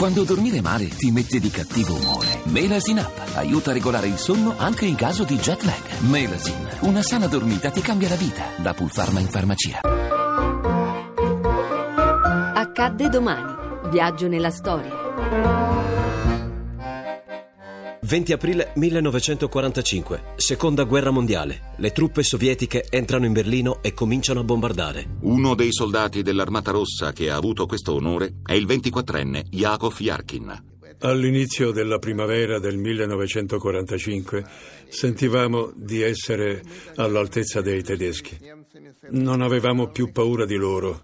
Quando dormire male ti mette di cattivo umore. Melasin Up aiuta a regolare il sonno anche in caso di jet lag. Melasin, una sana dormita ti cambia la vita. Da Pulpharma in farmacia. Accadde domani. Viaggio nella storia. 20 aprile 1945, seconda guerra mondiale. Le truppe sovietiche entrano in Berlino e cominciano a bombardare. Uno dei soldati dell'Armata Rossa che ha avuto questo onore è il 24enne Yakov Yarkin. All'inizio della primavera del 1945 sentivamo di essere all'altezza dei tedeschi. Non avevamo più paura di loro.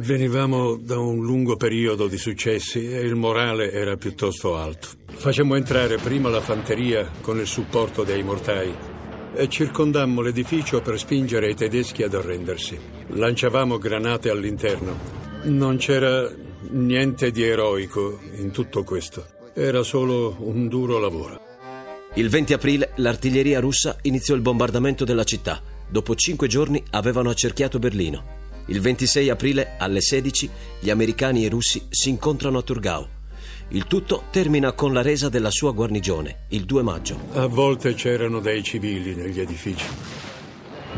Venivamo da un lungo periodo di successi e il morale era piuttosto alto. Facemmo entrare prima la fanteria con il supporto dei mortai e circondammo l'edificio per spingere i tedeschi ad arrendersi. Lanciavamo granate all'interno. Non c'era niente di eroico in tutto questo. Era solo un duro lavoro. Il 20 aprile l'artiglieria russa iniziò il bombardamento della città. Dopo cinque giorni avevano accerchiato Berlino. Il 26 aprile alle 16 gli americani e i russi si incontrano a Turgau. Il tutto termina con la resa della sua guarnigione, il 2 maggio. A volte c'erano dei civili negli edifici.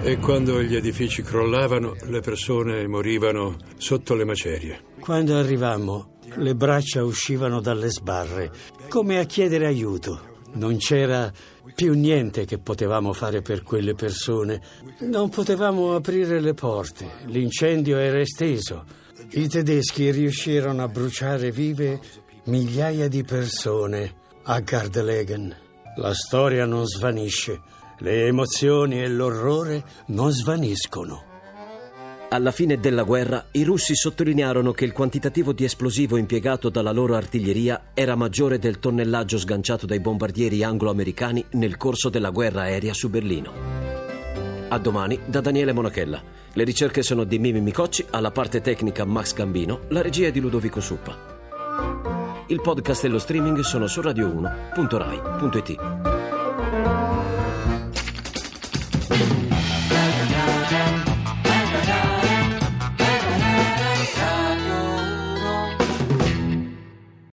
E quando gli edifici crollavano, le persone morivano sotto le macerie. Quando arrivammo, le braccia uscivano dalle sbarre, come a chiedere aiuto. Non c'era più niente che potevamo fare per quelle persone. Non potevamo aprire le porte. L'incendio era esteso. I tedeschi riuscirono a bruciare vive migliaia di persone a Gardlegen. La storia non svanisce. Le emozioni e l'orrore non svaniscono. Alla fine della guerra i russi sottolinearono che il quantitativo di esplosivo impiegato dalla loro artiglieria era maggiore del tonnellaggio sganciato dai bombardieri anglo-americani nel corso della guerra aerea su Berlino. A domani da Daniele Monachella. Le ricerche sono di Mimi Micocci, alla parte tecnica Max Gambino, la regia è di Ludovico Suppa. Il podcast e lo streaming sono su radio1.rai.it.